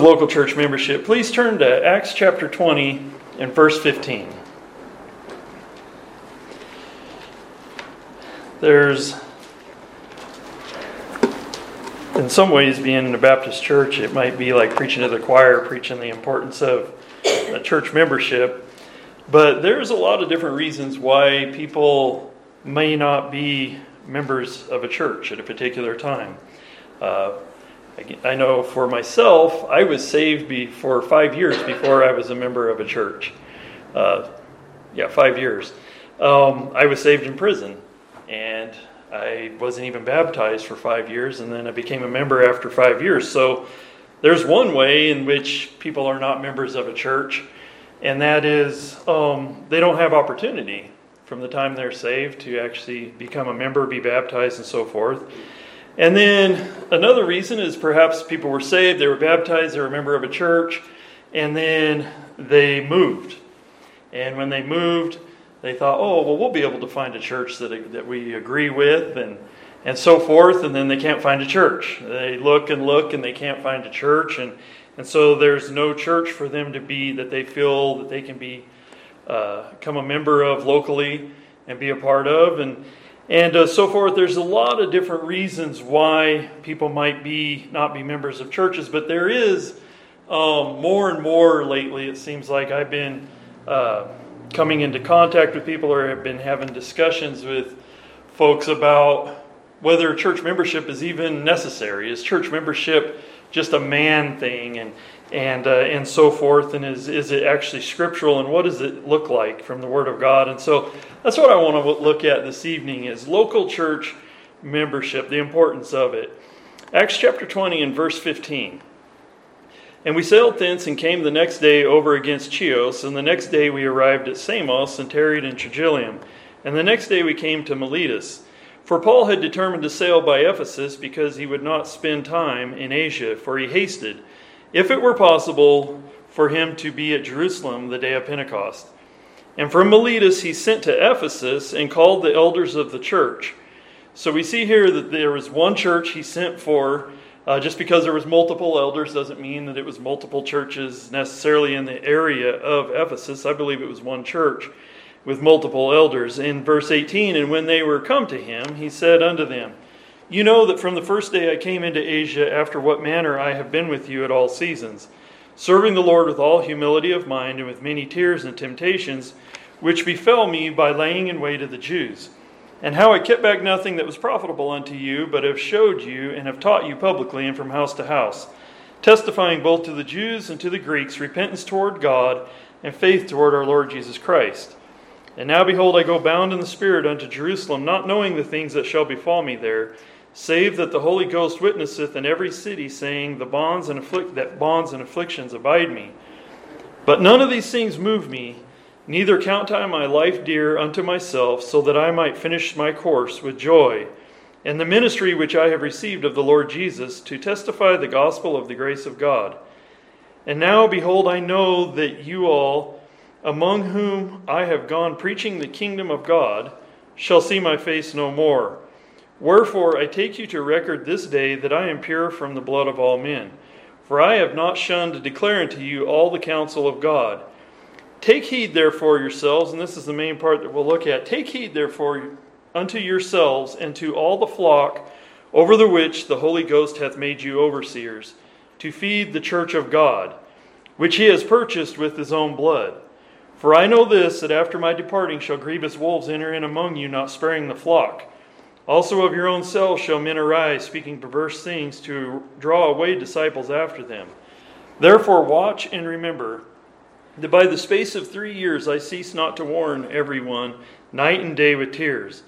local church membership, please turn to Acts chapter 20 and verse 15. There's, in some ways, being in a Baptist church, it might be like preaching to the choir, preaching the importance of a church membership. But there's a lot of different reasons why people may not be members of a church at a particular time. Uh, I know for myself, I was saved for five years before I was a member of a church. Uh, yeah, five years. Um, I was saved in prison, and I wasn't even baptized for five years, and then I became a member after five years. So there's one way in which people are not members of a church, and that is um, they don't have opportunity from the time they're saved to actually become a member, be baptized, and so forth. And then another reason is perhaps people were saved, they were baptized, they were a member of a church, and then they moved. And when they moved, they thought, oh, well, we'll be able to find a church that, that we agree with and, and so forth, and then they can't find a church. They look and look and they can't find a church, and, and so there's no church for them to be that they feel that they can be uh, become a member of locally and be a part of. And, and uh, so forth. There's a lot of different reasons why people might be not be members of churches, but there is um, more and more lately. It seems like I've been uh, coming into contact with people, or have been having discussions with folks about whether church membership is even necessary. Is church membership just a man thing, and and uh, and so forth, and is is it actually scriptural, and what does it look like from the Word of God? And so that's what I want to look at this evening is local church membership, the importance of it. Acts chapter 20 and verse 15. And we sailed thence and came the next day over against Chios, and the next day we arrived at Samos and tarried in Trogyllium, and the next day we came to Miletus. For Paul had determined to sail by Ephesus because he would not spend time in Asia, for he hasted if it were possible for him to be at Jerusalem the day of Pentecost. And from Miletus he sent to Ephesus and called the elders of the church. So we see here that there was one church he sent for. Uh, just because there was multiple elders doesn't mean that it was multiple churches necessarily in the area of Ephesus. I believe it was one church with multiple elders. In verse 18, and when they were come to him, he said unto them, you know that from the first day I came into Asia, after what manner I have been with you at all seasons, serving the Lord with all humility of mind and with many tears and temptations, which befell me by laying in wait of the Jews, and how I kept back nothing that was profitable unto you, but have showed you and have taught you publicly and from house to house, testifying both to the Jews and to the Greeks repentance toward God and faith toward our Lord Jesus Christ. And now behold, I go bound in the Spirit unto Jerusalem, not knowing the things that shall befall me there save that the Holy Ghost witnesseth in every city, saying, The bonds and afflict that bonds and afflictions abide me. But none of these things move me, neither count I my life dear unto myself, so that I might finish my course with joy, and the ministry which I have received of the Lord Jesus, to testify the gospel of the grace of God. And now, behold, I know that you all, among whom I have gone preaching the kingdom of God, shall see my face no more. Wherefore I take you to record this day that I am pure from the blood of all men. For I have not shunned to declare unto you all the counsel of God. Take heed therefore yourselves, and this is the main part that we'll look at. Take heed therefore unto yourselves and to all the flock over the which the Holy Ghost hath made you overseers, to feed the church of God, which he has purchased with his own blood. For I know this, that after my departing shall grievous wolves enter in among you, not sparing the flock. Also of your own selves shall men arise, speaking perverse things, to draw away disciples after them. Therefore, watch and remember that by the space of three years I cease not to warn everyone, night and day with tears.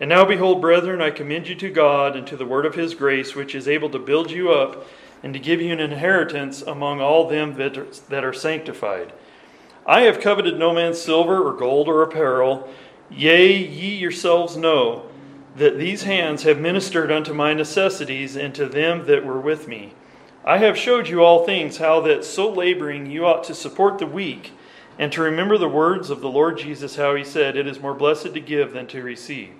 And now, behold, brethren, I commend you to God and to the word of his grace, which is able to build you up and to give you an inheritance among all them that are sanctified. I have coveted no man's silver or gold or apparel. Yea, ye yourselves know that these hands have ministered unto my necessities and to them that were with me. I have showed you all things, how that so laboring you ought to support the weak, and to remember the words of the Lord Jesus, how he said, It is more blessed to give than to receive.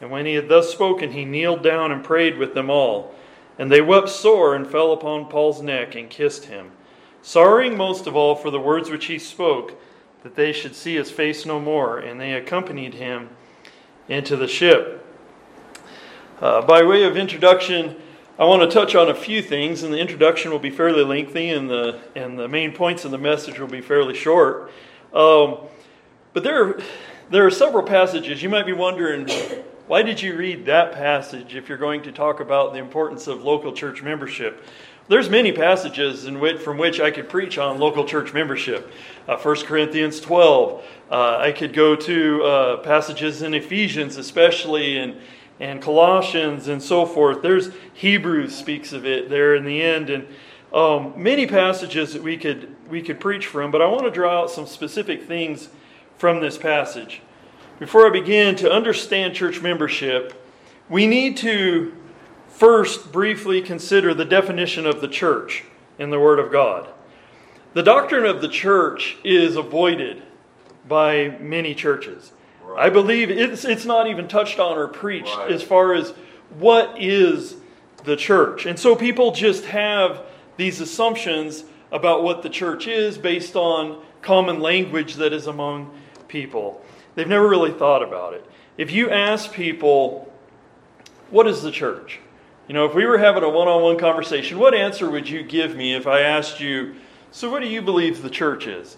And when he had thus spoken, he kneeled down and prayed with them all. And they wept sore and fell upon Paul's neck and kissed him, sorrowing most of all for the words which he spoke, that they should see his face no more. And they accompanied him into the ship. Uh, by way of introduction, I want to touch on a few things, and the introduction will be fairly lengthy, and the and the main points of the message will be fairly short. Um, but there, are, there are several passages. You might be wondering, why did you read that passage if you're going to talk about the importance of local church membership? There's many passages which, from which I could preach on local church membership. Uh, 1 Corinthians 12. Uh, I could go to uh, passages in Ephesians, especially, and, and Colossians, and so forth. There's Hebrews speaks of it there in the end, and um, many passages that we could we could preach from. But I want to draw out some specific things from this passage. Before I begin to understand church membership, we need to first briefly consider the definition of the church in the Word of God. The doctrine of the church is avoided by many churches. Right. I believe it's, it's not even touched on or preached right. as far as what is the church. And so people just have these assumptions about what the church is based on common language that is among people. They've never really thought about it. If you ask people, what is the church? You know, if we were having a one on one conversation, what answer would you give me if I asked you, so what do you believe the church is?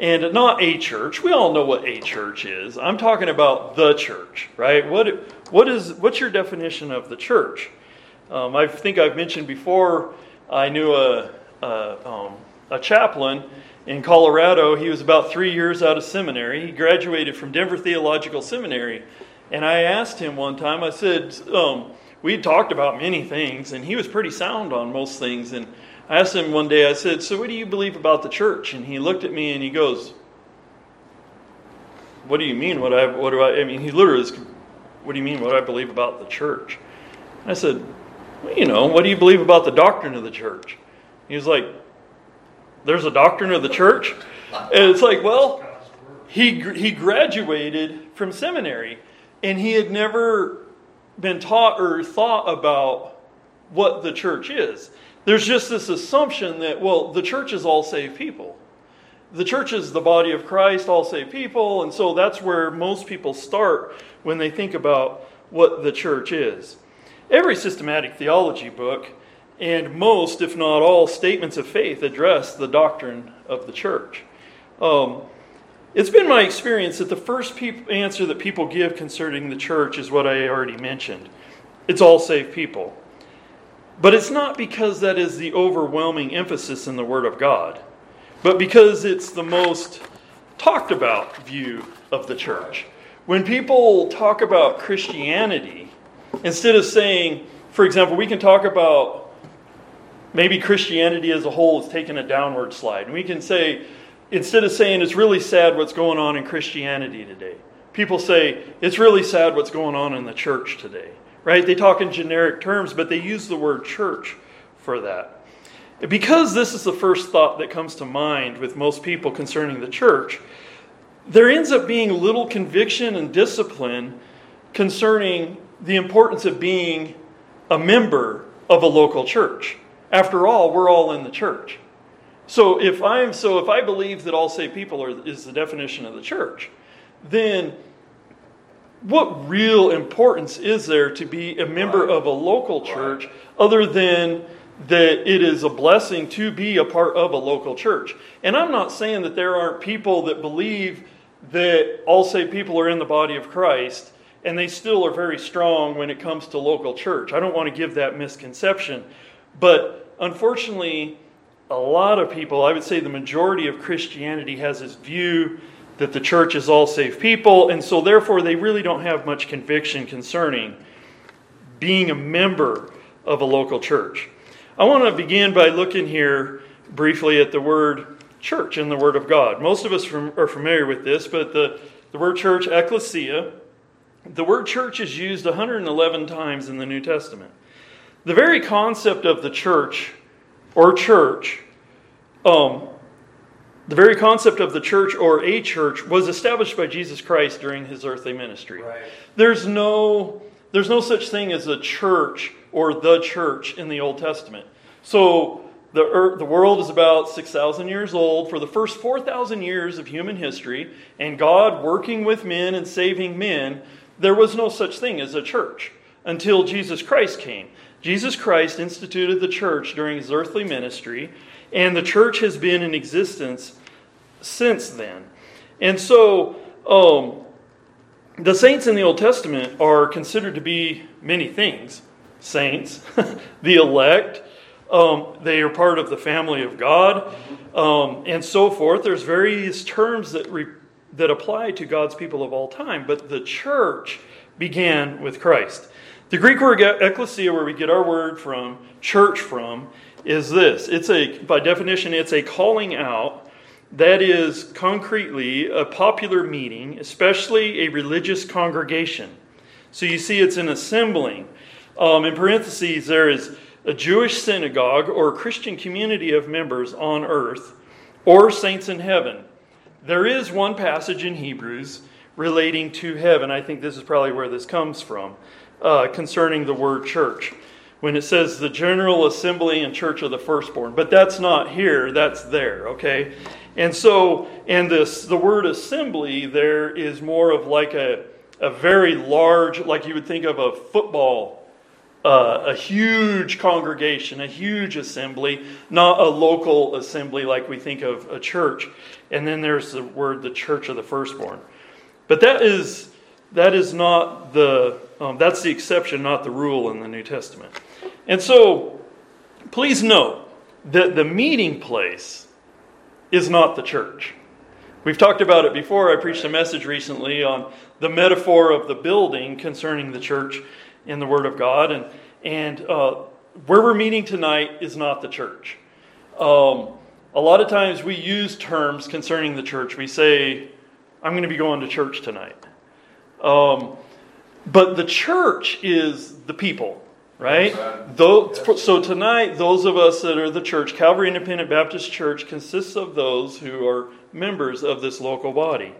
And not a church. We all know what a church is. I'm talking about the church, right? What, what is, what's your definition of the church? Um, I think I've mentioned before, I knew a, a, um, a chaplain in Colorado. He was about three years out of seminary. He graduated from Denver Theological Seminary. And I asked him one time, I said, um, we talked about many things, and he was pretty sound on most things. And I asked him one day, I said, So what do you believe about the church? And he looked at me and he goes, What do you mean? What I what do I I mean he literally is what do you mean what I believe about the church? I said, well, you know, what do you believe about the doctrine of the church? He was like, there's a doctrine of the church. And it's like, well, he, he graduated from seminary and he had never been taught or thought about what the church is. There's just this assumption that, well, the church is all saved people. The church is the body of Christ, all saved people, and so that's where most people start when they think about what the church is. Every systematic theology book and most, if not all, statements of faith address the doctrine of the church. Um, it's been my experience that the first answer that people give concerning the church is what I already mentioned it's all saved people. But it's not because that is the overwhelming emphasis in the Word of God, but because it's the most talked about view of the church. When people talk about Christianity, instead of saying, for example, we can talk about maybe Christianity as a whole has taken a downward slide. And we can say, instead of saying it's really sad what's going on in Christianity today, people say it's really sad what's going on in the church today, right? They talk in generic terms, but they use the word church for that. Because this is the first thought that comes to mind with most people concerning the church, there ends up being little conviction and discipline concerning the importance of being a member of a local church. After all, we're all in the church. So if I'm so if I believe that all saved people are, is the definition of the church, then what real importance is there to be a member of a local church other than that it is a blessing to be a part of a local church? And I'm not saying that there aren't people that believe that all saved people are in the body of Christ and they still are very strong when it comes to local church. I don't want to give that misconception. But unfortunately, a lot of people, I would say the majority of Christianity, has this view that the church is all saved people, and so therefore they really don't have much conviction concerning being a member of a local church. I want to begin by looking here briefly at the word church in the Word of God. Most of us are familiar with this, but the, the word church, ecclesia, the word church is used 111 times in the New Testament. The very concept of the church or church, um, the very concept of the church or a church was established by Jesus Christ during his earthly ministry. Right. There's no there's no such thing as a church or the church in the Old Testament. So the, earth, the world is about 6,000 years old. For the first 4,000 years of human history, and God working with men and saving men, there was no such thing as a church until Jesus Christ came. Jesus Christ instituted the church during his earthly ministry, and the church has been in existence since then. And so, um, the saints in the Old Testament are considered to be many things saints, the elect, um, they are part of the family of God, um, and so forth. There's various terms that, re- that apply to God's people of all time, but the church began with Christ. The Greek word ecclesia, where we get our word from, church from, is this. It's a, by definition, it's a calling out that is concretely a popular meeting, especially a religious congregation. So you see, it's an assembling. Um, in parentheses, there is a Jewish synagogue or a Christian community of members on earth or saints in heaven. There is one passage in Hebrews relating to heaven. I think this is probably where this comes from uh, concerning the word church when it says the general assembly and church of the firstborn. But that's not here, that's there, okay? And so, and this the word assembly there is more of like a, a very large, like you would think of a football, uh, a huge congregation, a huge assembly, not a local assembly like we think of a church. And then there's the word the church of the firstborn. But that is that is not the um, that's the exception, not the rule in the New Testament. And so, please note that the meeting place is not the church. We've talked about it before. I preached a message recently on the metaphor of the building concerning the church in the Word of God, and and uh, where we're meeting tonight is not the church. Um, a lot of times we use terms concerning the church. We say, "I'm going to be going to church tonight." Um, but the church is the people, right? so tonight, those of us that are the church, Calvary Independent Baptist Church, consists of those who are members of this local body.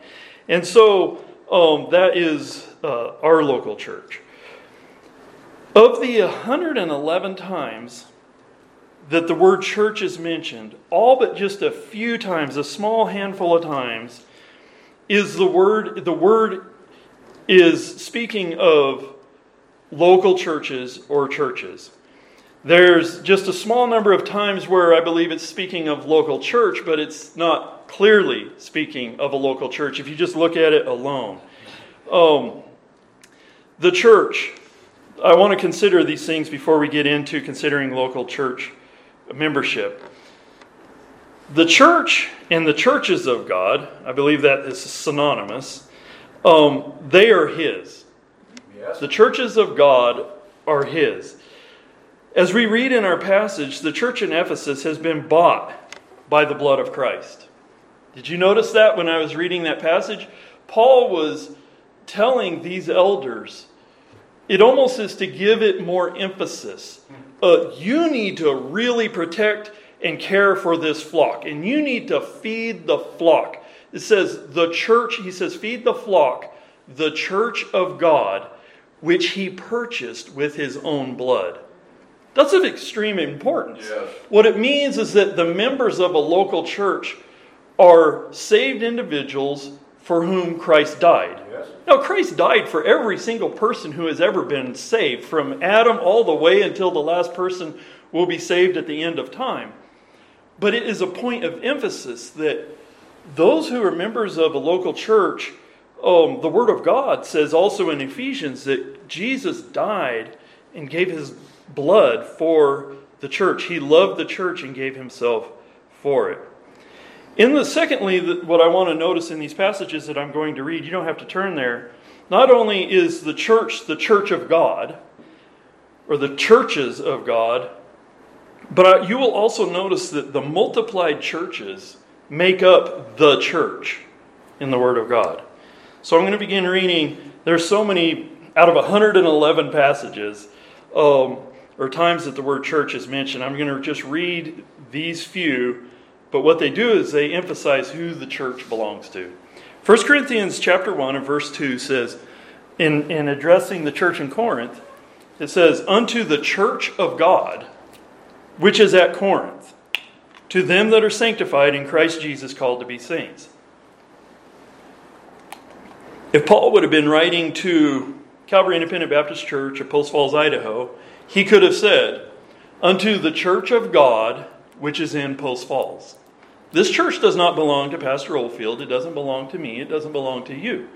And so um, that is uh, our local church. Of the 111 times that the word church is mentioned, all but just a few times, a small handful of times, is the word the word is speaking of local churches or churches. There's just a small number of times where I believe it's speaking of local church, but it's not clearly speaking of a local church if you just look at it alone. Um, the church, I want to consider these things before we get into considering local church membership. The church and the churches of God, I believe that is synonymous um, they are His. The churches of God are His. As we read in our passage, the church in Ephesus has been bought by the blood of Christ. Did you notice that when I was reading that passage? Paul was telling these elders, it almost is to give it more emphasis. Uh, you need to really protect and care for this flock, and you need to feed the flock. It says, the church, he says, feed the flock, the church of God, which he purchased with his own blood. That's of extreme importance. Yes. What it means is that the members of a local church are saved individuals for whom Christ died. Yes. Now, Christ died for every single person who has ever been saved, from Adam all the way until the last person will be saved at the end of time. But it is a point of emphasis that those who are members of a local church, um, the Word of God says also in Ephesians that Jesus died and gave his blood for the church. He loved the church and gave himself for it. In the secondly, what I want to notice in these passages that I'm going to read, you don't have to turn there. Not only is the church the church of God, or the churches of God, but you will also notice that the multiplied churches make up the church in the Word of God. So I'm going to begin reading. There's so many, out of 111 passages um, or times that the word church is mentioned, I'm going to just read these few. But what they do is they emphasize who the church belongs to. 1 Corinthians chapter 1 and verse 2 says, in, in addressing the church in Corinth, It says, Unto the church of God, which is at Corinth, to them that are sanctified in Christ Jesus, called to be saints. If Paul would have been writing to Calvary Independent Baptist Church of Post Falls, Idaho, he could have said, Unto the church of God, which is in Post Falls. This church does not belong to Pastor Oldfield. It doesn't belong to me. It doesn't belong to you.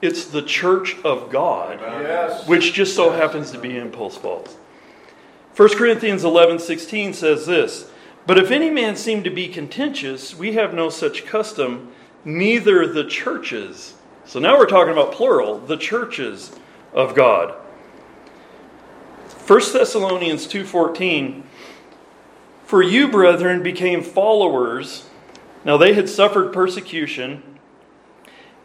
It's the church of God, yes. which just so happens to be in Post Falls. 1 Corinthians 11 16 says this But if any man seem to be contentious, we have no such custom, neither the churches. So now we're talking about plural, the churches of God. 1 Thessalonians 2:14 For you brethren became followers now they had suffered persecution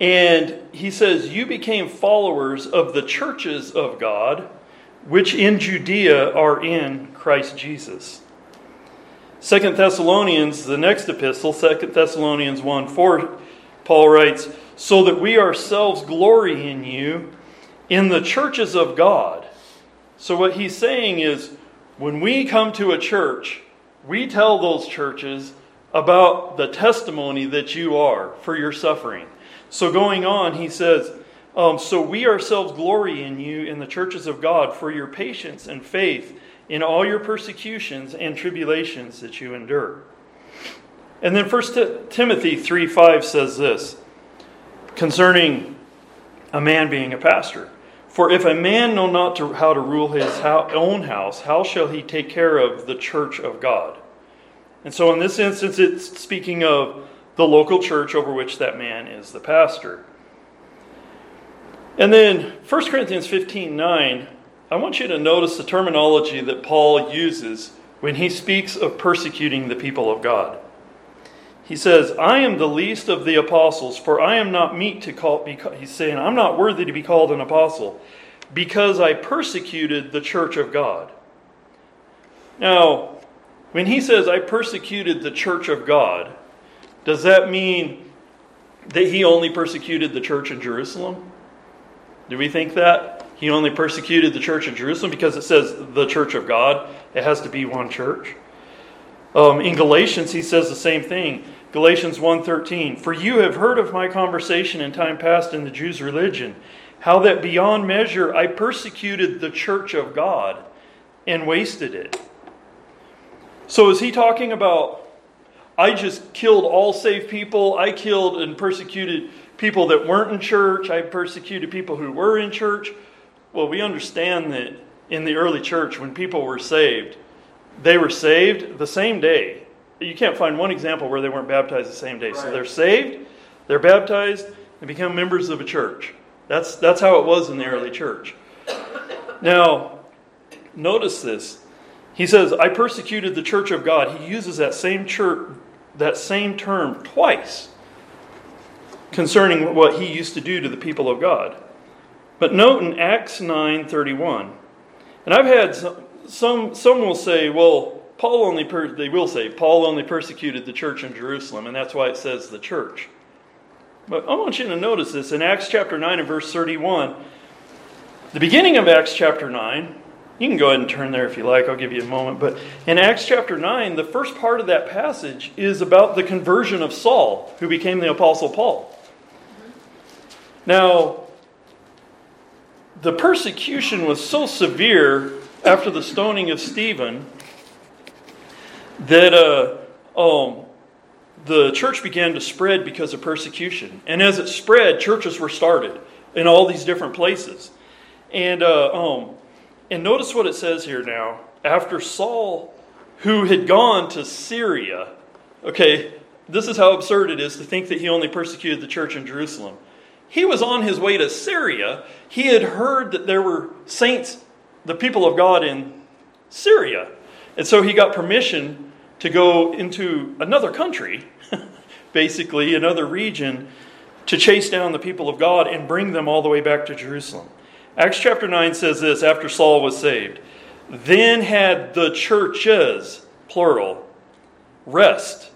and he says you became followers of the churches of God which in Judea are in Christ Jesus. Second Thessalonians, the next epistle, Second Thessalonians 1 4, Paul writes, So that we ourselves glory in you in the churches of God. So, what he's saying is, when we come to a church, we tell those churches about the testimony that you are for your suffering. So, going on, he says, um, So we ourselves glory in you in the churches of God for your patience and faith in all your persecutions and tribulations that you endure. And then 1 Timothy 3 5 says this concerning a man being a pastor. For if a man know not to, how to rule his own house, how shall he take care of the church of God? And so in this instance, it's speaking of the local church over which that man is the pastor. And then 1 Corinthians 15 9, I want you to notice the terminology that Paul uses when he speaks of persecuting the people of God. He says, I am the least of the apostles, for I am not meet to call, he's saying, I'm not worthy to be called an apostle, because I persecuted the church of God. Now, when he says, I persecuted the church of God, does that mean that he only persecuted the church in Jerusalem? Do we think that? He only persecuted the church in Jerusalem because it says the church of God. It has to be one church. Um, in Galatians, he says the same thing. Galatians 1.13, For you have heard of my conversation in time past in the Jews' religion, how that beyond measure I persecuted the church of God and wasted it. So is he talking about, I just killed all saved people, I killed and persecuted people that weren't in church, I persecuted people who were in church? Well, we understand that in the early church, when people were saved, they were saved the same day. You can't find one example where they weren't baptized the same day. Right. So they're saved, they're baptized, and become members of a church. That's, that's how it was in the early church. Now, notice this. He says, I persecuted the church of God. He uses that same church, that same term twice concerning what he used to do to the people of God. But note in Acts 9:31. And I've had some, some, some will say, well, Paul only, per, they will say, Paul only persecuted the church in Jerusalem, and that's why it says the church. But I want you to notice this in Acts chapter 9 and verse 31. The beginning of Acts chapter 9, you can go ahead and turn there if you like, I'll give you a moment. But in Acts chapter 9, the first part of that passage is about the conversion of Saul, who became the Apostle Paul. Now, the persecution was so severe after the stoning of Stephen that uh, um, the church began to spread because of persecution. And as it spread, churches were started in all these different places. And, uh, um, and notice what it says here now. After Saul, who had gone to Syria, okay, this is how absurd it is to think that he only persecuted the church in Jerusalem. He was on his way to Syria. He had heard that there were saints the people of God in Syria. And so he got permission to go into another country, basically, another region, to chase down the people of God and bring them all the way back to Jerusalem. Acts chapter 9 says this after Saul was saved Then had the churches, plural, rest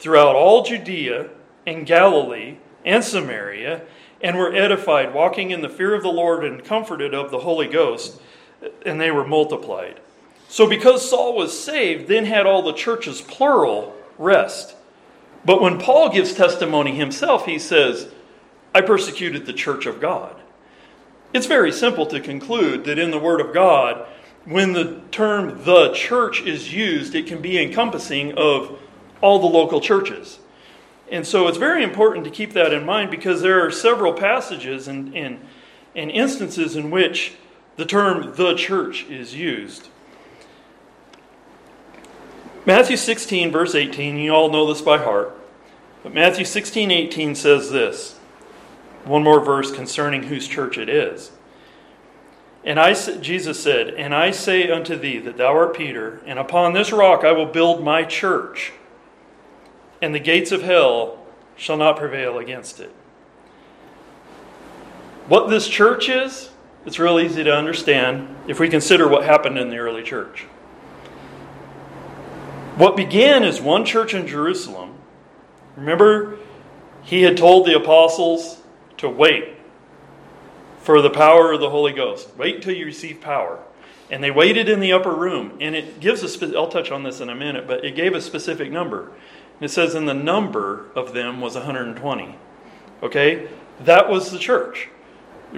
throughout all Judea and Galilee and Samaria, and were edified, walking in the fear of the Lord and comforted of the Holy Ghost and they were multiplied. So, because Saul was saved, then had all the churches, plural, rest. But when Paul gives testimony himself, he says, I persecuted the church of God. It's very simple to conclude that in the Word of God, when the term the church is used, it can be encompassing of all the local churches. And so it's very important to keep that in mind because there are several passages and, and, and instances in which the term the church is used. Matthew 16, verse 18, you all know this by heart. But Matthew 16, 18 says this one more verse concerning whose church it is. And I, Jesus said, And I say unto thee that thou art Peter, and upon this rock I will build my church, and the gates of hell shall not prevail against it. What this church is, it's real easy to understand if we consider what happened in the early church. What began as one church in Jerusalem, remember, he had told the apostles to wait for the power of the Holy Ghost. Wait until you receive power. And they waited in the upper room. And it gives a, spe- I'll touch on this in a minute, but it gave a specific number. And it says, and the number of them was 120. Okay? That was the church.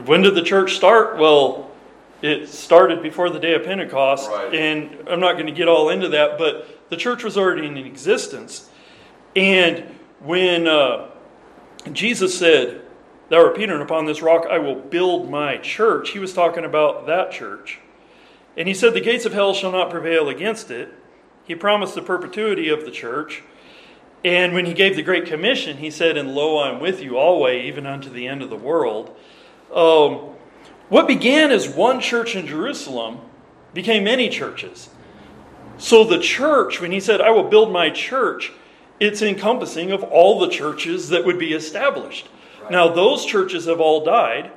When did the church start? Well, it started before the day of Pentecost. Right. And I'm not going to get all into that, but the church was already in existence. And when uh, Jesus said, Thou art Peter, and upon this rock I will build my church. He was talking about that church. And he said, The gates of hell shall not prevail against it. He promised the perpetuity of the church. And when he gave the Great Commission, he said, And lo, I'm with you always, even unto the end of the world. Um, what began as one church in Jerusalem became many churches. So the church, when he said, I will build my church, it's encompassing of all the churches that would be established. Now, those churches have all died,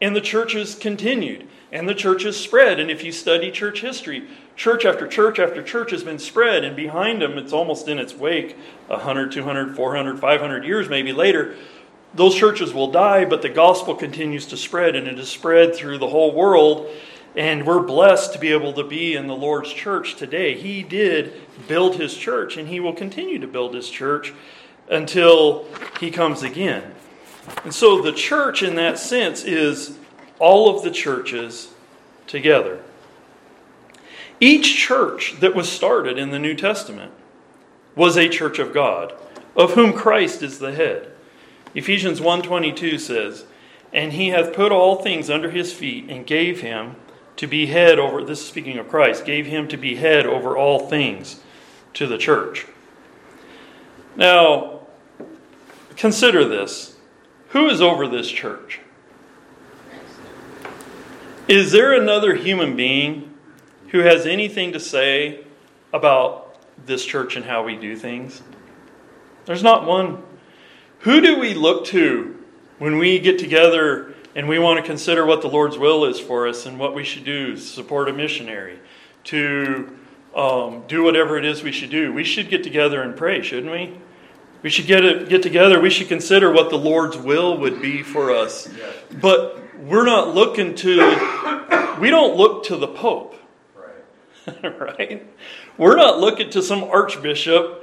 and the churches continued, and the churches spread. And if you study church history, church after church after church has been spread, and behind them, it's almost in its wake 100, 200, 400, 500 years maybe later. Those churches will die, but the gospel continues to spread, and it is spread through the whole world. And we're blessed to be able to be in the Lord's church today. He did build his church, and he will continue to build his church until he comes again. And so the church, in that sense, is all of the churches together. Each church that was started in the New Testament was a church of God, of whom Christ is the head. Ephesians 1:22 says, "And he hath put all things under his feet and gave him to be head over this is speaking of Christ, gave him to be head over all things to the church." Now, consider this. Who is over this church? Is there another human being who has anything to say about this church and how we do things? There's not one. Who do we look to when we get together and we want to consider what the Lord's will is for us and what we should do, support a missionary, to um, do whatever it is we should do? We should get together and pray, shouldn't we? We should get, it, get together. We should consider what the Lord's will would be for us. But we're not looking to, we don't look to the Pope. Right. right? We're not looking to some archbishop.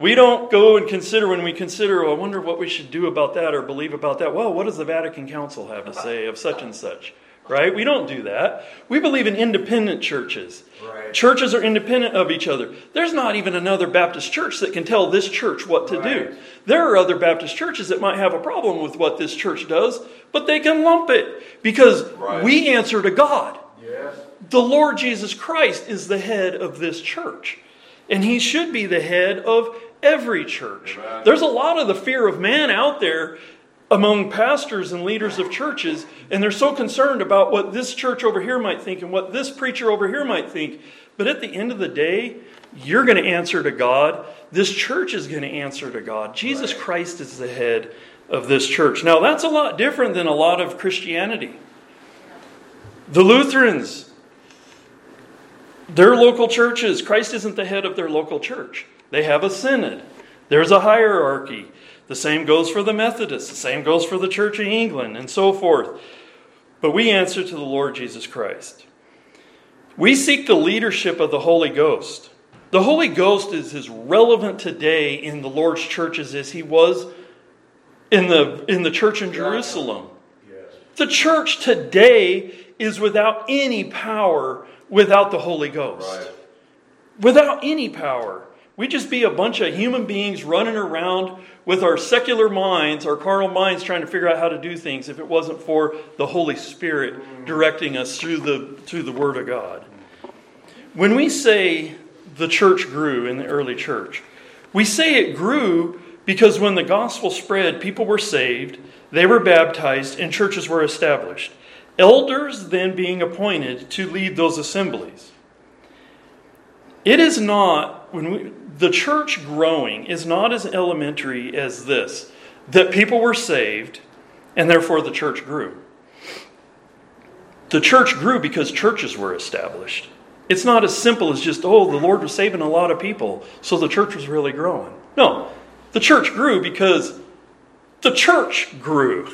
We don't go and consider when we consider, oh, I wonder what we should do about that or believe about that. Well, what does the Vatican Council have to say of such and such? right? We don't do that. We believe in independent churches. Right. Churches are independent of each other. There's not even another Baptist church that can tell this church what to right. do. There are other Baptist churches that might have a problem with what this church does, but they can lump it because right. we answer to God. Yes. The Lord Jesus Christ is the head of this church, and he should be the head of every church. Amen. There's a lot of the fear of man out there among pastors and leaders of churches, and they're so concerned about what this church over here might think and what this preacher over here might think. But at the end of the day, you're going to answer to God. This church is going to answer to God. Jesus right. Christ is the head of this church. Now, that's a lot different than a lot of Christianity. The Lutherans, their local churches, Christ isn't the head of their local church. They have a synod, there's a hierarchy. The same goes for the Methodists. The same goes for the Church of England and so forth. But we answer to the Lord Jesus Christ. We seek the leadership of the Holy Ghost. The Holy Ghost is as relevant today in the Lord's churches as he was in the, in the church in Jerusalem. The church today is without any power without the Holy Ghost. Right. Without any power. We just be a bunch of human beings running around with our secular minds, our carnal minds, trying to figure out how to do things if it wasn't for the Holy Spirit directing us through the, through the Word of God. When we say the church grew in the early church, we say it grew because when the gospel spread, people were saved, they were baptized, and churches were established. Elders then being appointed to lead those assemblies. It is not, when we, the church growing is not as elementary as this that people were saved and therefore the church grew. The church grew because churches were established. It's not as simple as just, oh, the Lord was saving a lot of people, so the church was really growing. No, the church grew because the church grew.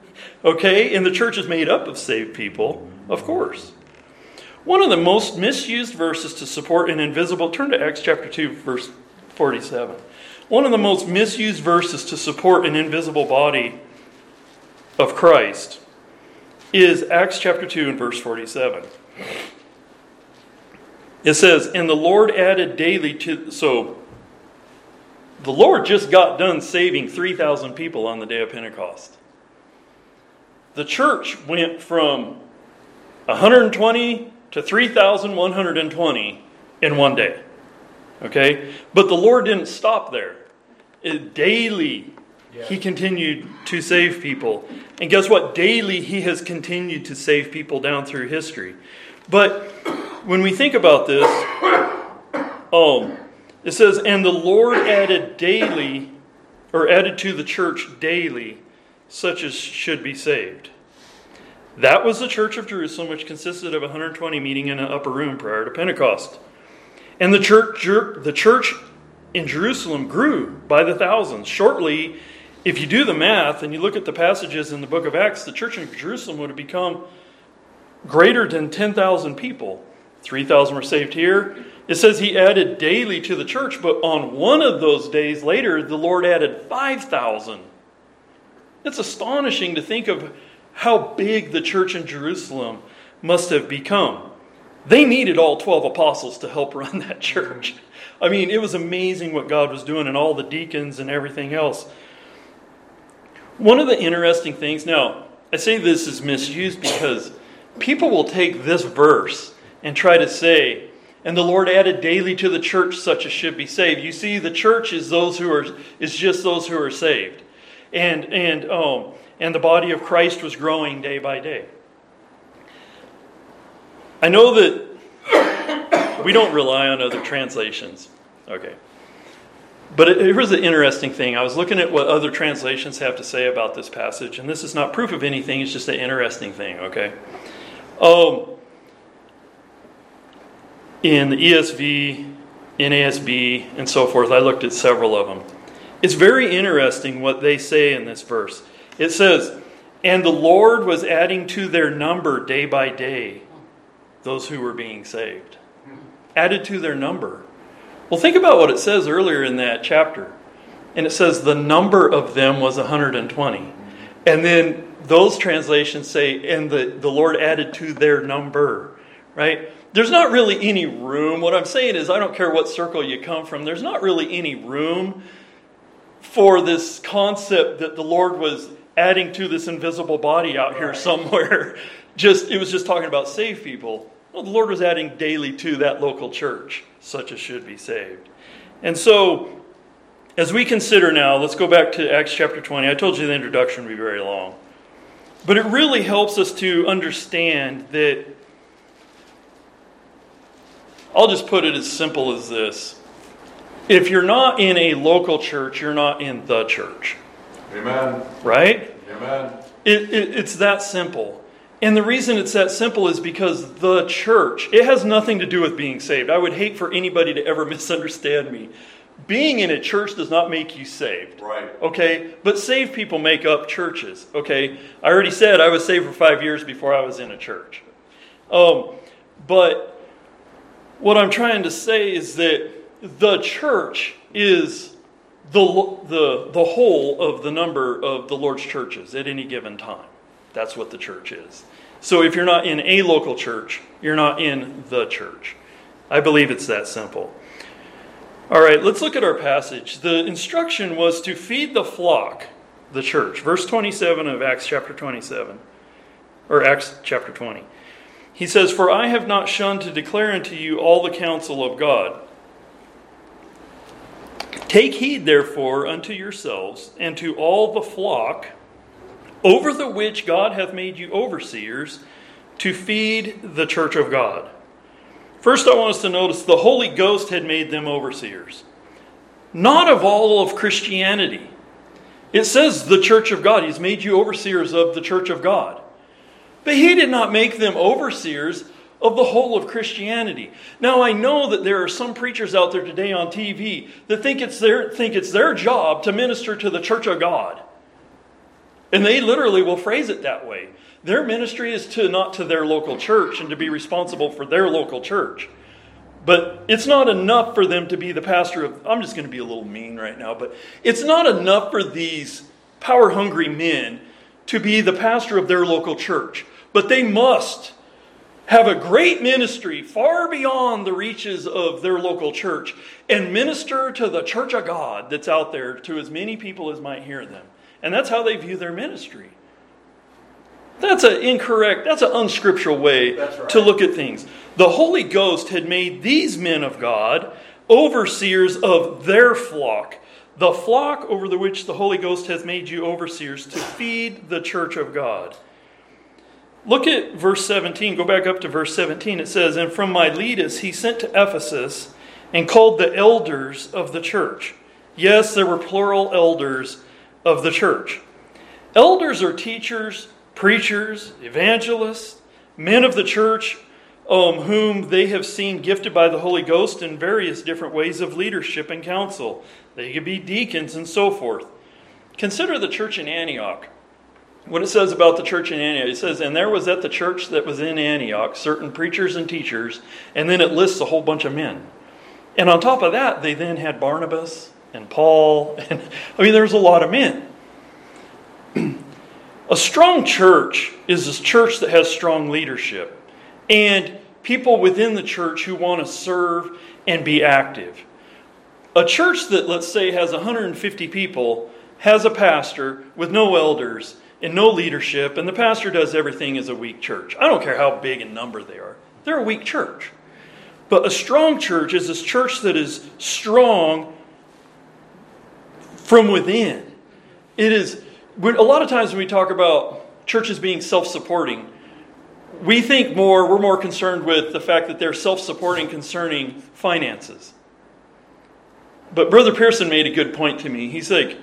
okay? And the church is made up of saved people, of course. One of the most misused verses to support an invisible, turn to Acts chapter 2, verse 47. One of the most misused verses to support an invisible body of Christ is Acts chapter 2 and verse 47. It says, And the Lord added daily to. So, the Lord just got done saving 3,000 people on the day of Pentecost. The church went from 120 to 3,120 in one day. Okay? But the Lord didn't stop there. It, daily, He continued to save people. And guess what? Daily, He has continued to save people down through history. But when we think about this, um, it says, And the Lord added daily, or added to the church daily, such as should be saved. That was the church of Jerusalem, which consisted of 120 meeting in an upper room prior to Pentecost. And the church, the church in Jerusalem grew by the thousands. Shortly, if you do the math and you look at the passages in the book of Acts, the church in Jerusalem would have become greater than 10,000 people. 3,000 were saved here. It says he added daily to the church, but on one of those days later, the Lord added 5,000. It's astonishing to think of how big the church in Jerusalem must have become. They needed all 12 apostles to help run that church. I mean, it was amazing what God was doing and all the deacons and everything else. One of the interesting things, now, I say this is misused because people will take this verse and try to say, and the Lord added daily to the church such as should be saved. You see, the church is those who are is just those who are saved. And and um and the body of Christ was growing day by day. I know that we don't rely on other translations. Okay. But here's the interesting thing. I was looking at what other translations have to say about this passage, and this is not proof of anything, it's just an interesting thing, okay? Um, in the ESV, NASB, and so forth, I looked at several of them. It's very interesting what they say in this verse. It says, And the Lord was adding to their number day by day those who were being saved. Added to their number. Well, think about what it says earlier in that chapter. And it says the number of them was 120. And then those translations say, and the, the Lord added to their number, right? There's not really any room. What I'm saying is, I don't care what circle you come from, there's not really any room for this concept that the Lord was adding to this invisible body out here somewhere. just it was just talking about saved people. Well, the Lord was adding daily to that local church, such as should be saved. And so, as we consider now, let's go back to Acts chapter 20. I told you the introduction would be very long. But it really helps us to understand that. I'll just put it as simple as this. If you're not in a local church, you're not in the church. Amen. Right? Amen. It, it, it's that simple. And the reason it's that simple is because the church, it has nothing to do with being saved. I would hate for anybody to ever misunderstand me. Being in a church does not make you saved. Right. Okay? But saved people make up churches. Okay? I already said I was saved for five years before I was in a church. Um, but what I'm trying to say is that the church is the, the, the whole of the number of the Lord's churches at any given time. That's what the church is. So if you're not in a local church, you're not in the church. I believe it's that simple. All right, let's look at our passage. The instruction was to feed the flock, the church. Verse 27 of Acts chapter 27, or Acts chapter 20. He says, For I have not shunned to declare unto you all the counsel of God. Take heed, therefore, unto yourselves and to all the flock over the which God hath made you overseers to feed the church of God. First, I want us to notice the Holy Ghost had made them overseers, not of all of Christianity. It says the church of God. He's made you overseers of the church of God. But he did not make them overseers of the whole of Christianity. Now I know that there are some preachers out there today on TV that think it's their think it's their job to minister to the church of God. And they literally will phrase it that way. Their ministry is to not to their local church and to be responsible for their local church. But it's not enough for them to be the pastor of, I'm just going to be a little mean right now, but it's not enough for these power hungry men to be the pastor of their local church. But they must have a great ministry far beyond the reaches of their local church and minister to the church of God that's out there to as many people as might hear them. And that's how they view their ministry. That's an incorrect, that's an unscriptural way right. to look at things. The Holy Ghost had made these men of God overseers of their flock, the flock over the which the Holy Ghost has made you overseers to feed the church of God. Look at verse 17. Go back up to verse 17. It says, And from Miletus he sent to Ephesus and called the elders of the church. Yes, there were plural elders of the church. Elders are teachers, preachers, evangelists, men of the church um, whom they have seen gifted by the Holy Ghost in various different ways of leadership and counsel. They could be deacons and so forth. Consider the church in Antioch what it says about the church in Antioch. It says, And there was at the church that was in Antioch certain preachers and teachers, and then it lists a whole bunch of men. And on top of that, they then had Barnabas and Paul. And I mean, there's a lot of men. a strong church is a church that has strong leadership and people within the church who want to serve and be active. A church that, let's say, has 150 people has a pastor with no elders and no leadership, and the pastor does everything as a weak church. I don't care how big in number they are, they're a weak church. But a strong church is this church that is strong from within. It is, a lot of times when we talk about churches being self supporting, we think more, we're more concerned with the fact that they're self supporting concerning finances. But Brother Pearson made a good point to me. He's like,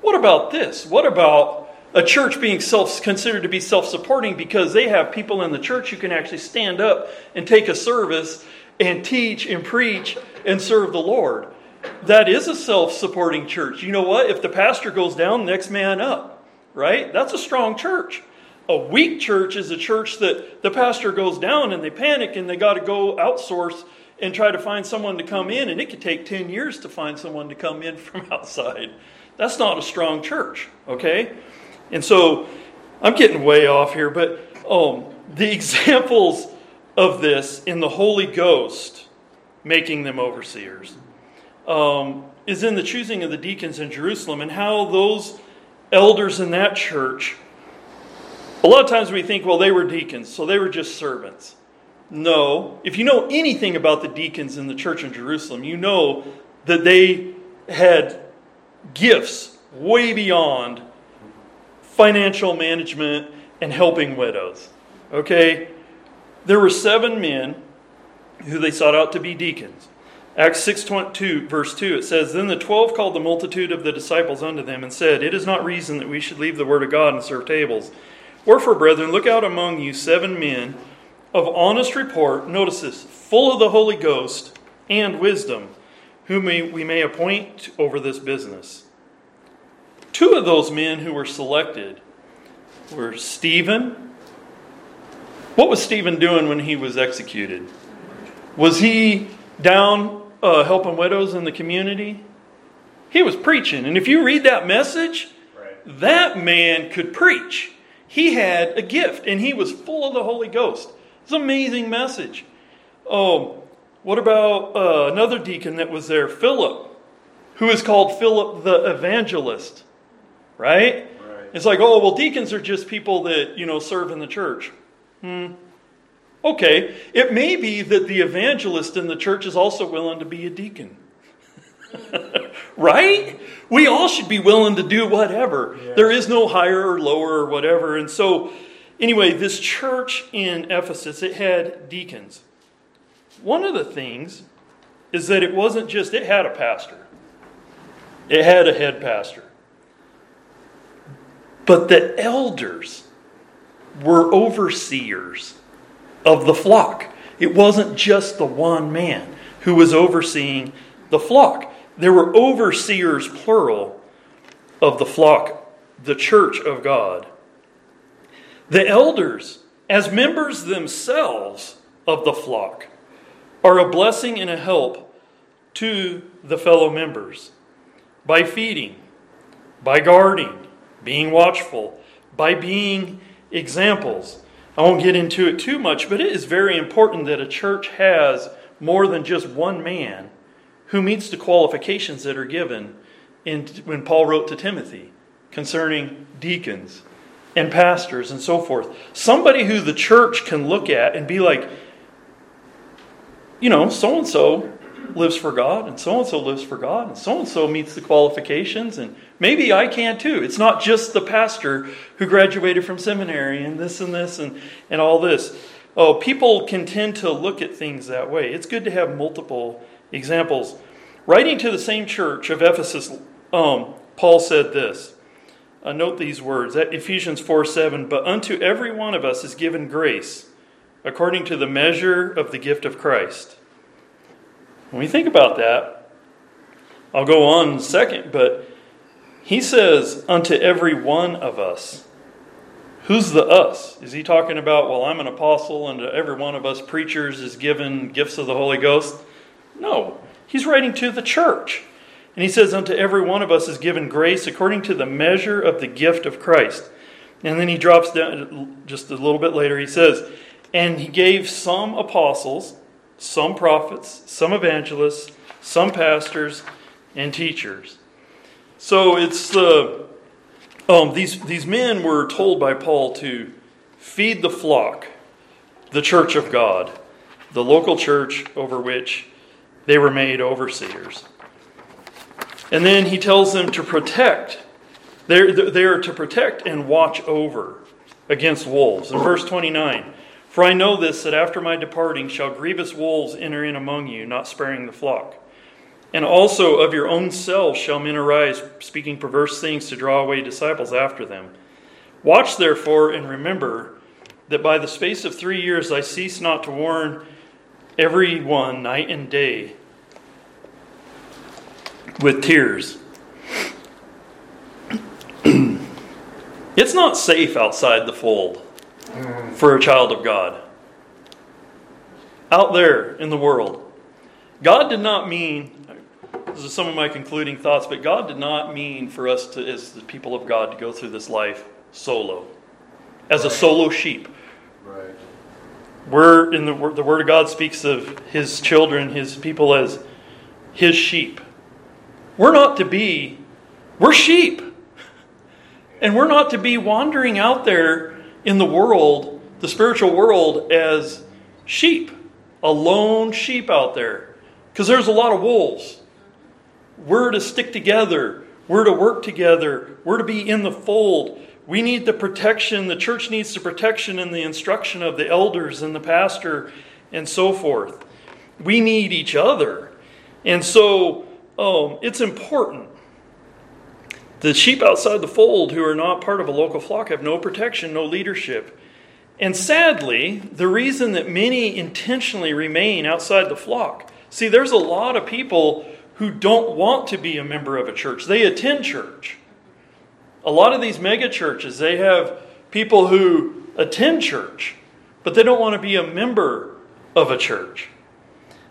what about this? What about a church being self considered to be self-supporting because they have people in the church who can actually stand up and take a service and teach and preach and serve the Lord. That is a self-supporting church. You know what? If the pastor goes down, next man up, right? That's a strong church. A weak church is a church that the pastor goes down and they panic and they got to go outsource and try to find someone to come in, and it could take 10 years to find someone to come in from outside. That's not a strong church, okay? And so I'm getting way off here, but um, the examples of this in the Holy Ghost making them overseers um, is in the choosing of the deacons in Jerusalem and how those elders in that church. A lot of times we think, well, they were deacons, so they were just servants. No. If you know anything about the deacons in the church in Jerusalem, you know that they had gifts way beyond financial management, and helping widows. Okay? There were seven men who they sought out to be deacons. Acts 6 22, verse 2, it says, Then the twelve called the multitude of the disciples unto them and said, It is not reason that we should leave the word of God and serve tables. Wherefore, brethren, look out among you seven men of honest report, notice this, full of the Holy Ghost and wisdom, whom we, we may appoint over this business. Two of those men who were selected were Stephen. What was Stephen doing when he was executed? Was he down uh, helping widows in the community? He was preaching. And if you read that message, right. that man could preach. He had a gift and he was full of the Holy Ghost. It's an amazing message. Oh, what about uh, another deacon that was there, Philip, who is called Philip the evangelist? Right? right? It's like, oh, well, deacons are just people that, you know, serve in the church. Hmm. Okay, it may be that the evangelist in the church is also willing to be a deacon. right? We all should be willing to do whatever. Yes. There is no higher or lower or whatever. And so, anyway, this church in Ephesus, it had deacons. One of the things is that it wasn't just, it had a pastor, it had a head pastor. But the elders were overseers of the flock. It wasn't just the one man who was overseeing the flock. There were overseers, plural, of the flock, the church of God. The elders, as members themselves of the flock, are a blessing and a help to the fellow members by feeding, by guarding, being watchful, by being examples. I won't get into it too much, but it is very important that a church has more than just one man who meets the qualifications that are given in, when Paul wrote to Timothy concerning deacons and pastors and so forth. Somebody who the church can look at and be like, you know, so and so lives for God, and so and so lives for God, and so and so meets the qualifications, and maybe I can too. It's not just the pastor who graduated from seminary and this and this and, and all this. Oh, people can tend to look at things that way. It's good to have multiple examples. Writing to the same church of Ephesus, um, Paul said this. Uh, note these words at Ephesians 4 7. But unto every one of us is given grace according to the measure of the gift of Christ. When we think about that, I'll go on in a second, but he says, unto every one of us. Who's the us? Is he talking about, well, I'm an apostle and every one of us preachers is given gifts of the Holy Ghost? No. He's writing to the church. And he says, Unto every one of us is given grace according to the measure of the gift of Christ. And then he drops down just a little bit later. He says, And he gave some apostles, some prophets, some evangelists, some pastors, and teachers. So it's the. Um, these, these men were told by Paul to feed the flock, the church of God, the local church over which they were made overseers. And then he tells them to protect. They're, they're to protect and watch over against wolves. In verse 29, For I know this, that after my departing shall grievous wolves enter in among you, not sparing the flock. And also of your own selves shall men arise, speaking perverse things to draw away disciples after them. Watch therefore and remember that by the space of three years I cease not to warn every one night and day with tears. it's not safe outside the fold for a child of God. Out there in the world. God did not mean, this is some of my concluding thoughts, but God did not mean for us to, as the people of God, to go through this life solo, as a solo sheep. Right. We're in the, the Word of God speaks of His children, His people as His sheep. We're not to be, we're sheep. And we're not to be wandering out there in the world, the spiritual world, as sheep, a lone sheep out there. Because there's a lot of wolves. We're to stick together, we're to work together, we're to be in the fold. We need the protection, the church needs the protection and the instruction of the elders and the pastor and so forth. We need each other. And so um, it's important. The sheep outside the fold who are not part of a local flock have no protection, no leadership. And sadly, the reason that many intentionally remain outside the flock see, there's a lot of people who don't want to be a member of a church, they attend church a lot of these mega churches, they have people who attend church, but they don't want to be a member of a church.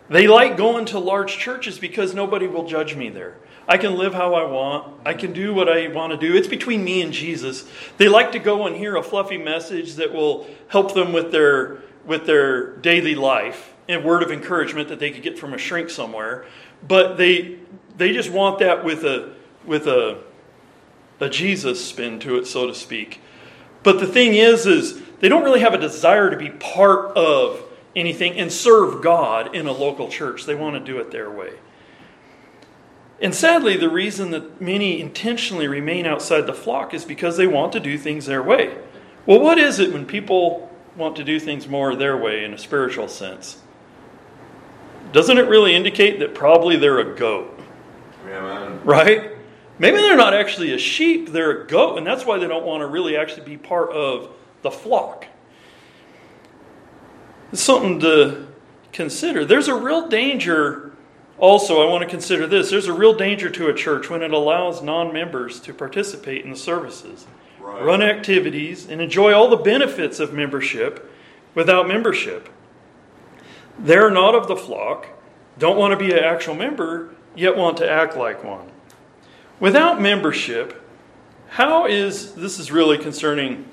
They like going to large churches because nobody will judge me there. I can live how I want. I can do what I want to do. It's between me and Jesus. They like to go and hear a fluffy message that will help them with their with their daily life and word of encouragement that they could get from a shrink somewhere. But they they just want that with a with a a Jesus spin to it, so to speak. But the thing is, is they don't really have a desire to be part of anything and serve God in a local church. They want to do it their way. And sadly, the reason that many intentionally remain outside the flock is because they want to do things their way. Well, what is it when people want to do things more their way in a spiritual sense? Doesn't it really indicate that probably they're a goat? Amen. Right? Maybe they're not actually a sheep, they're a goat, and that's why they don't want to really actually be part of the flock. It's something to consider. There's a real danger, also, I want to consider this. There's a real danger to a church when it allows non members to participate in the services, Right. run activities, and enjoy all the benefits of membership without membership. They're not of the flock, don't want to be an actual member, yet want to act like one. Without membership, how is this is really concerning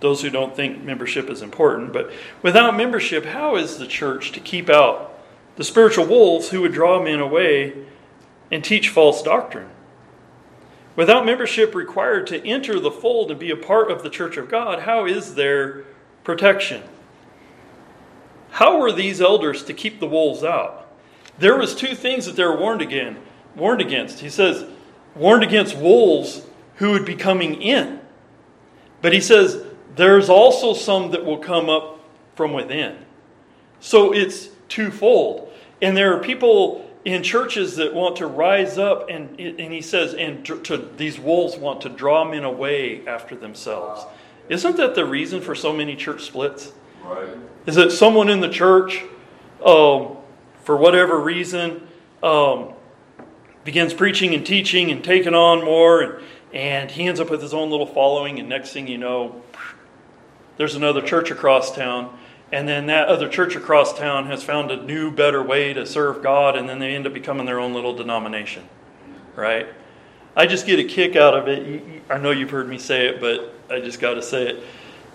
those who don't think membership is important, but without membership, how is the church to keep out the spiritual wolves who would draw men away and teach false doctrine? Without membership required to enter the fold and be a part of the church of God, how is there protection? How were these elders to keep the wolves out? There was two things that they were warned again, warned against. He says, warned against wolves who would be coming in. But he says, there's also some that will come up from within. So it's twofold. And there are people in churches that want to rise up, and, and he says, and to, these wolves want to draw men away after themselves. Isn't that the reason for so many church splits? Right. is that someone in the church, um, for whatever reason, um, begins preaching and teaching and taking on more, and, and he ends up with his own little following, and next thing you know, there's another church across town, and then that other church across town has found a new, better way to serve God, and then they end up becoming their own little denomination, right? I just get a kick out of it. I know you've heard me say it, but I just got to say it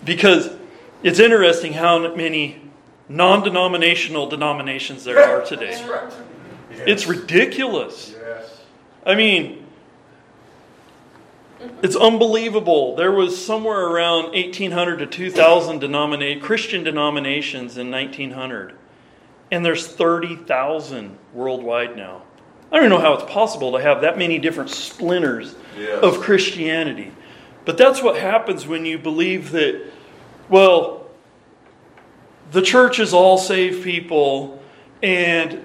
because it's interesting how many non-denominational denominations there are today. It's ridiculous. I mean, it's unbelievable. There was somewhere around 1,800 to 2,000 denominate, Christian denominations in 1900. And there's 30,000 worldwide now. I don't even know how it's possible to have that many different splinters Yes. of Christianity. But that's what happens when you believe that, well, the church is all saved people and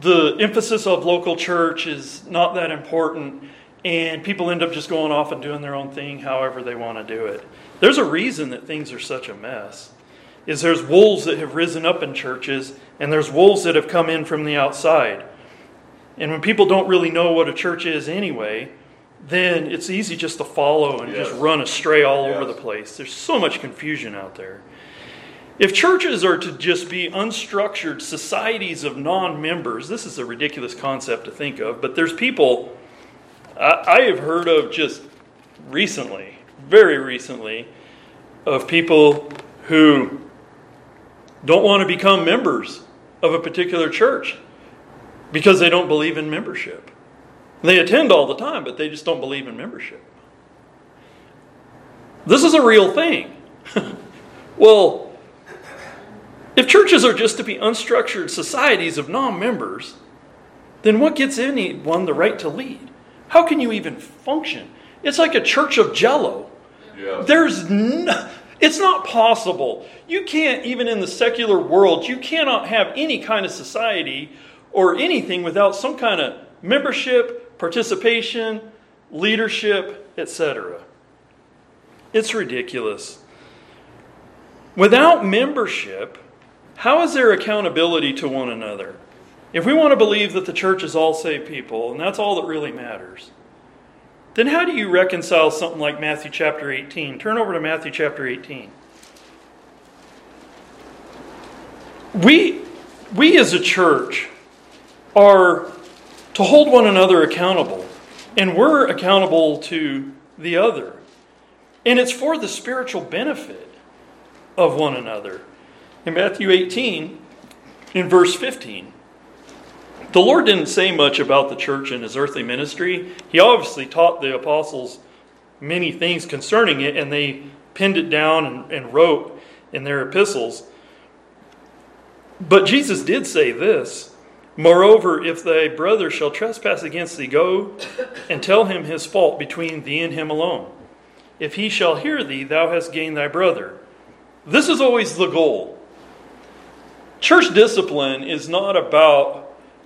the emphasis of local church is not that important and people end up just going off and doing their own thing however they want to do it. There's a reason that things are such a mess is there's wolves that have risen up in churches and there's wolves that have come in from the outside. And when people don't really know what a church is anyway then it's easy just to follow and just run astray all over the place. There's so much confusion out there. If churches are to just be unstructured societies of non members, this is a ridiculous concept to think of, but there's people I, have heard of just recently, very recently, of people who don't want to become members of a particular church because they don't believe in membership. They attend all the time, but they just don't believe in membership. This is a real thing. well, if churches are just to be unstructured societies of non members, then what gets anyone the right to lead? How can you even function? It's like a church of jello. Yes. There's no, it's not possible. You can't, even in the secular world, you cannot have any kind of society or anything without some kind of membership, participation, leadership, etc. It's ridiculous. Without membership, how is there accountability to one another? If we want to believe that the church is all saved people, and that's all that really matters, then how do you reconcile something like Matthew chapter 18? Turn over to Matthew chapter 18. We we as a church are to hold one another accountable, and we're accountable to the other. And it's for the spiritual benefit of one another. In Matthew 18, in verse 15, the Lord didn't say much about the church and his earthly ministry. He obviously taught the apostles many things concerning it, and they pinned it down and, and wrote in their epistles. But Jesus did say this Moreover, if thy brother shall trespass against thee, go and tell him his fault between thee and him alone. If he shall hear thee, thou hast gained thy brother. This is always the goal. Church discipline is not about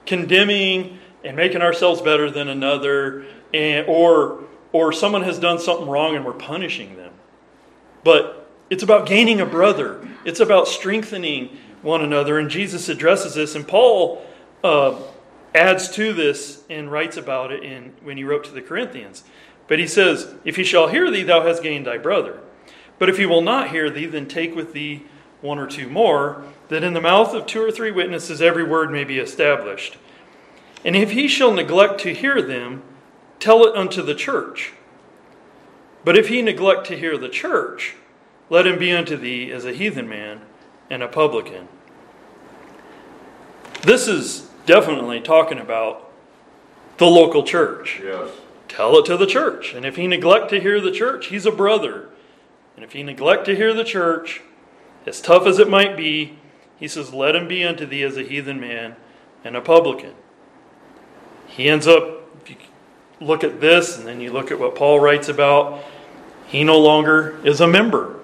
condemning and making ourselves better than another, and, or, or someone has done something wrong and we're punishing them. But it's about gaining a brother, it's about strengthening one another. And Jesus addresses this, and Paul uh, adds to this and writes about it in, when he wrote to the Corinthians. But he says, If he shall hear thee, thou hast gained thy brother. But if he will not hear thee, then take with thee one or two more, that in the mouth of two or three witnesses every word may be established. And if he shall neglect to hear them, tell it unto the church. But if he neglect to hear the church, let him be unto thee as a heathen man and a publican. This is definitely talking about the local church. Yes. Tell it to the church. And if he neglect to hear the church, he's a brother. And if he neglect to hear the church, as tough as it might be, he says, Let him be unto thee as a heathen man and a publican. He ends up, if you look at this and then you look at what Paul writes about, he no longer is a member.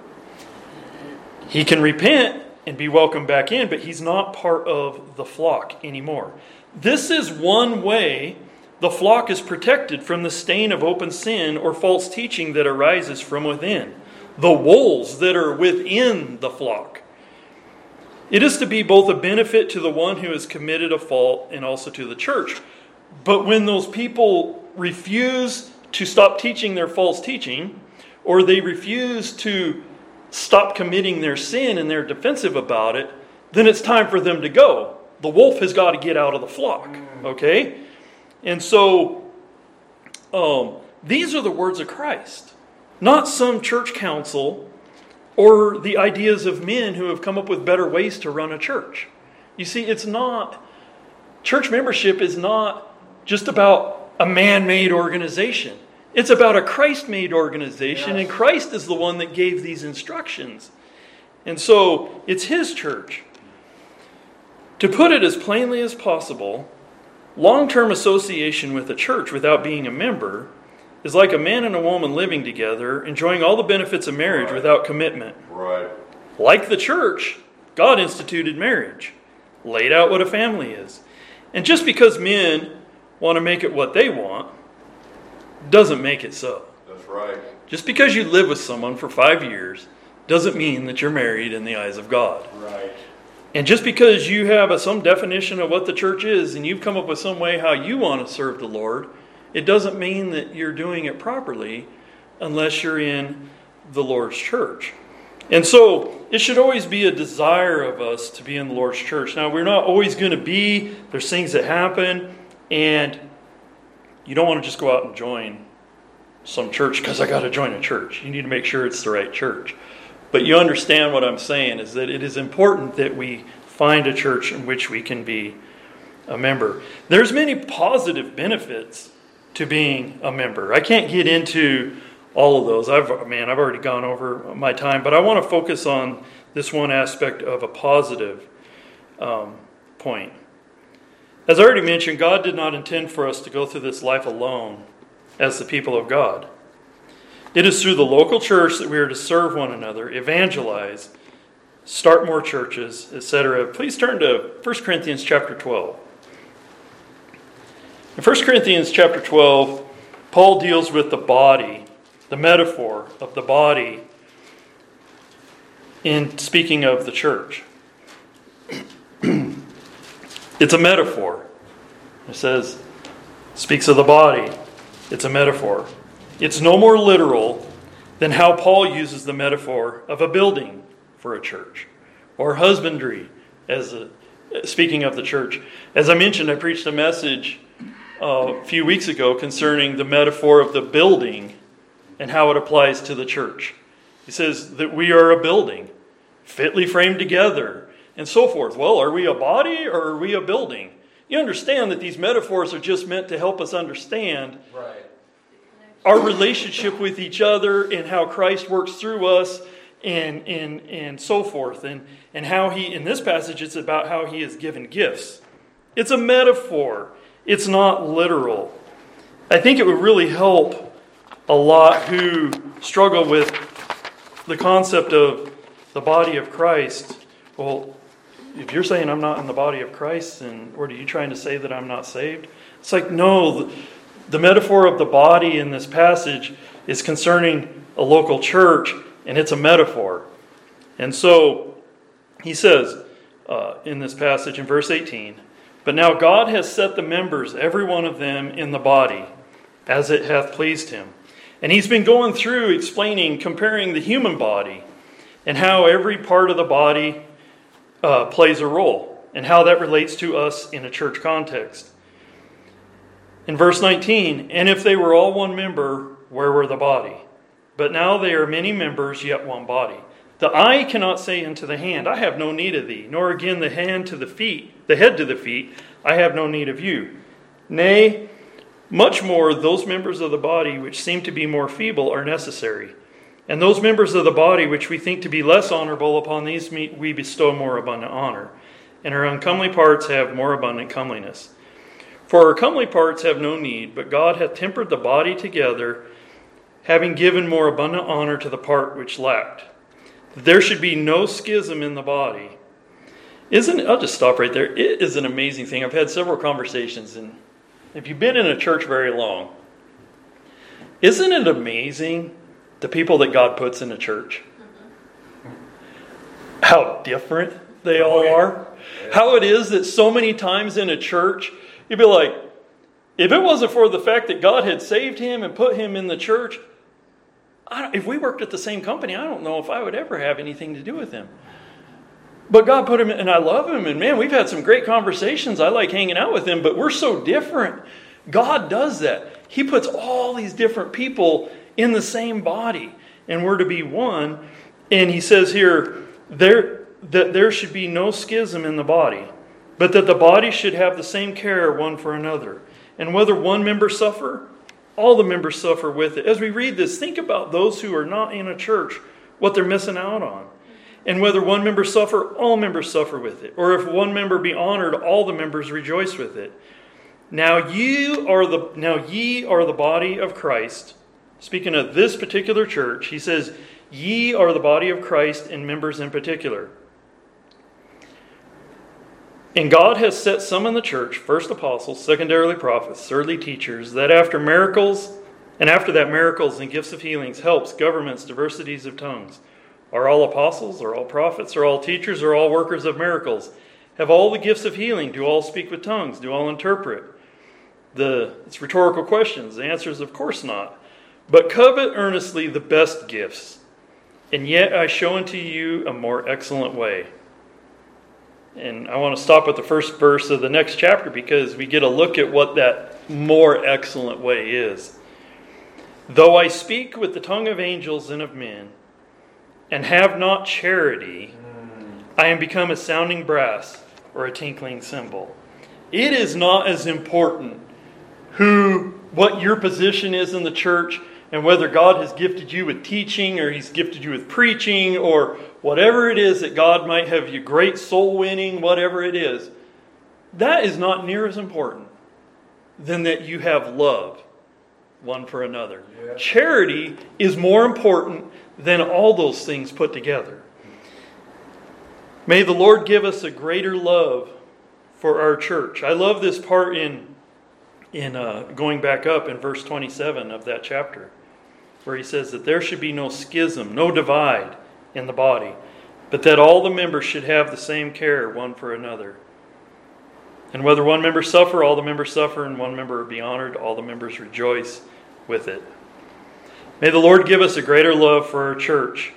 He can repent and be welcomed back in, but he's not part of the flock anymore. This is one way the flock is protected from the stain of open sin or false teaching that arises from within, the wolves that are within the flock. It is to be both a benefit to the one who has committed a fault and also to the church. But when those people refuse to stop teaching their false teaching, or they refuse to stop committing their sin and they're defensive about it, then it's time for them to go. The wolf has got to get out of the flock, okay? And so um, these are the words of Christ, not some church council or the ideas of men who have come up with better ways to run a church. You see, it's not, church membership is not just about a man made organization. It's about a Christ made organization, and Christ is the one that gave these instructions. And so it's His church. To put it as plainly as possible, long term association with a church without being a member is like a man and a woman living together, enjoying all the benefits of marriage Right. without commitment. Right. Like the church, God instituted marriage, laid out what a family is. And just because men want to make it what they want, doesn't make it so. That's right. Just because you live with someone for five years doesn't mean that you're married in the eyes of God. Right. And just because you have a, some definition of what the church is and you've come up with some way how you want to serve the Lord, it doesn't mean that you're doing it properly unless you're in the Lord's church. And so it should always be a desire of us to be in the Lord's church. Now, we're not always going to be, there's things that happen, and you don't want to just go out and join some church because I got to join a church. You need to make sure it's the right church. But you understand what I'm saying is that it is important that we find a church in which we can be a member. There's many positive benefits to being a member. I can't get into all of those. I've man, I've already gone over my time, but I want to focus on this one aspect of a positive um, point. As I already mentioned, God did not intend for us to go through this life alone as the people of God. It is through the local church that we are to serve one another, evangelize, start more churches, etc. Please turn to 1 Corinthians chapter 12. In 1 Corinthians chapter 12, Paul deals with the body, the metaphor of the body in speaking of the church. it's a metaphor. It says, speaks of the body. It's a metaphor. It's no more literal than how Paul uses the metaphor of a building for a church or husbandry as a, speaking of the church. As I mentioned, I preached a message uh, a few weeks ago concerning the metaphor of the building and how it applies to the church. He says that we are a building, fitly framed together, and so forth. Well, are we a body or are we a building? You understand that these metaphors are just meant to help us understand Right. our relationship with each other and how Christ works through us and, and, and so forth. And, and how he, in this passage, it's about how he has given gifts. It's a metaphor, it's not literal. I think it would really help a lot who struggle with the concept of the body of Christ. Well, if you're saying I'm not in the body of Christ, then what are you trying to say that I'm not saved? It's like, no, the, the metaphor of the body in this passage is concerning a local church, and it's a metaphor. And so he says uh, in this passage in verse 18, But now God has set the members, every one of them, in the body, as it hath pleased him. And he's been going through explaining, comparing the human body and how every part of the body uh, plays a role and how that relates to us in a church context. In verse 19, and if they were all one member, where were the body? But now they are many members, yet one body. The eye cannot say unto the hand, I have no need of thee, nor again the hand to the feet, the head to the feet, I have no need of you. Nay, much more those members of the body which seem to be more feeble are necessary. And those members of the body which we think to be less honorable, upon these we bestow more abundant honor. And our uncomely parts have more abundant comeliness. For our comely parts have no need, but God hath tempered the body together, having given more abundant honor to the part which lacked. There should be no schism in the body. Isn't? I'll just stop right there. It is an amazing thing. I've had several conversations, and if you've been in a church very long, isn't it amazing the people that God puts in a church? Mm-hmm. How different they all oh, are. How it is that so many times in a church, you'd be like, if it wasn't for the fact that God had saved him and put him in the church, if we worked at the same company, I don't know if I would ever have anything to do with him. But God put him in, and I love him, and man, we've had some great conversations. I like hanging out with him, but we're so different. God does that. He puts all these different people in the same body, and we're to be one. And he says here there that there should be no schism in the body, but that the body should have the same care one for another. And whether one member suffer, all the members suffer with it. As we read this, think about those who are not in a church, what they're missing out on. And whether one member suffer, all members suffer with it. Or if one member be honored, all the members rejoice with it. Now ye are the now ye are the body of Christ. Speaking of this particular church, he says, Ye are the body of Christ and members in particular. And God has set some in the church, first apostles, secondarily prophets, thirdly teachers, that after miracles, and after that miracles and gifts of healings, helps, governments, diversities of tongues. Are all apostles, are all prophets, are all teachers, are all workers of miracles? Have all the gifts of healing? Do all speak with tongues? Do all interpret? The it's rhetorical questions. The answer is of course not. But covet earnestly the best gifts, and yet I show unto you a more excellent way. And I want to stop at the first verse of the next chapter because we get a look at what that more excellent way is. Though I speak with the tongue of angels and of men, and have not charity, mm. I am become a sounding brass or a tinkling cymbal. It is not as important who, what your position is in the church, and whether God has gifted you with teaching or He's gifted you with preaching or whatever it is that God might have you great soul winning, whatever it is, that is not near as important than that you have love one for another. Yeah. Charity is more important than all those things put together. May the Lord give us a greater love for our church. I love this part in in uh, going back up in verse 27 of that chapter, where he says that there should be no schism, no divide in the body, but that all the members should have the same care one for another. And whether one member suffer, all the members suffer, and one member be honored, all the members rejoice with it. May the Lord give us a greater love for our church,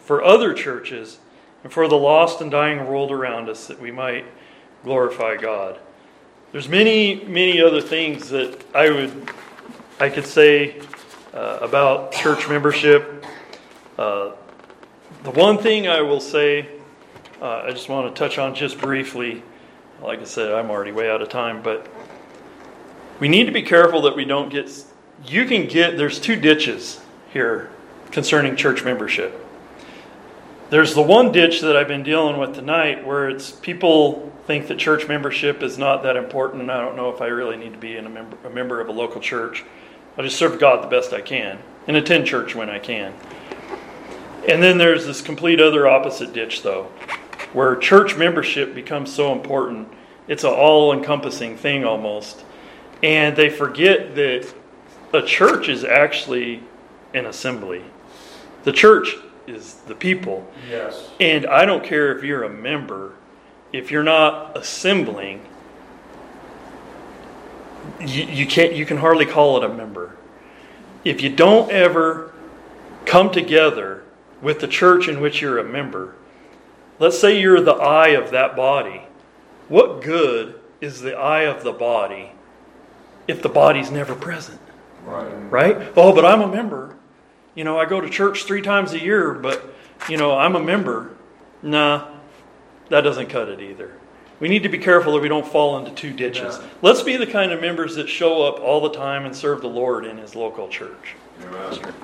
for other churches, and for the lost and dying world around us, that we might glorify God. There's many, many other things that I would, I could say uh, about church membership. Uh, the one thing I will say, uh, I just want to touch on just briefly. Like I said, I'm already way out of time, but we need to be careful that we don't get. You can get. There's two ditches here concerning church membership. There's the one ditch that I've been dealing with tonight where it's people think that church membership is not that important, and I don't know if I really need to be a, member, a member of a local church. I just serve God the best I can and attend church when I can. And then there's this complete other opposite ditch, though, where church membership becomes so important. It's an all encompassing thing almost. And they forget that a church is actually an assembly. The church is the people. Yes. And I don't care if you're a member, if you're not assembling, you, you can't you can hardly call it a member. If you don't ever come together with the church in which you're a member, let's say you're the eye of that body. What good is the eye of the body if the body's never present? Right. right? Oh, but I'm a member. You know, I go to church three times a year, but, you know, I'm a member. Nah, that doesn't cut it either. We need to be careful that we don't fall into two ditches. Yeah. Let's be the kind of members that show up all the time and serve the Lord in His local church. Amen.